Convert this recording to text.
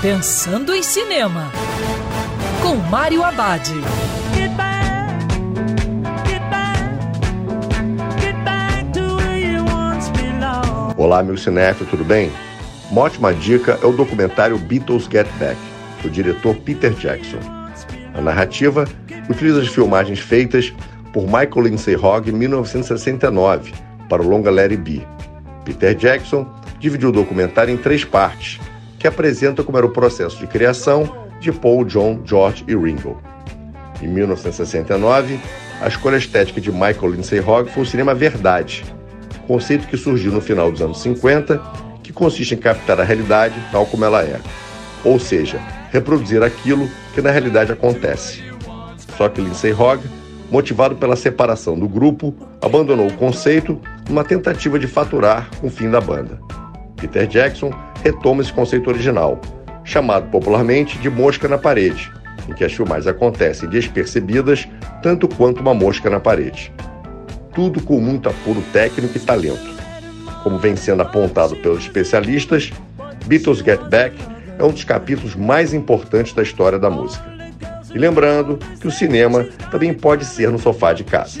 Pensando em Cinema, com Mário Abad. Olá, meu cinéfilo, tudo bem? Uma ótima dica é o documentário Beatles Get Back, do diretor Peter Jackson. A narrativa utiliza as filmagens feitas por Michael Lindsay Hogg em 1969 para o longa Larry B. Peter Jackson dividiu o documentário em três partes, que apresentam como era o processo de criação de Paul, John, George e Ringo. Em 1969, a escolha estética de Michael Lindsay Hogg foi o cinema verdade, conceito que surgiu no final dos anos 50, que consiste em captar a realidade tal como ela é, ou seja, reproduzir aquilo que na realidade acontece. Só que Lindsay Hogg, motivado pela separação do grupo, abandonou o conceito numa tentativa de faturar com o fim da banda. Peter Jackson retoma esse conceito original, chamado popularmente de mosca na parede, em que as filmagens acontecem despercebidas tanto quanto uma mosca na parede tudo com muito apuro técnico e talento. Como vem sendo apontado pelos especialistas, Beatles Get Back é um dos capítulos mais importantes da história da música. E lembrando que o cinema também pode ser no sofá de casa.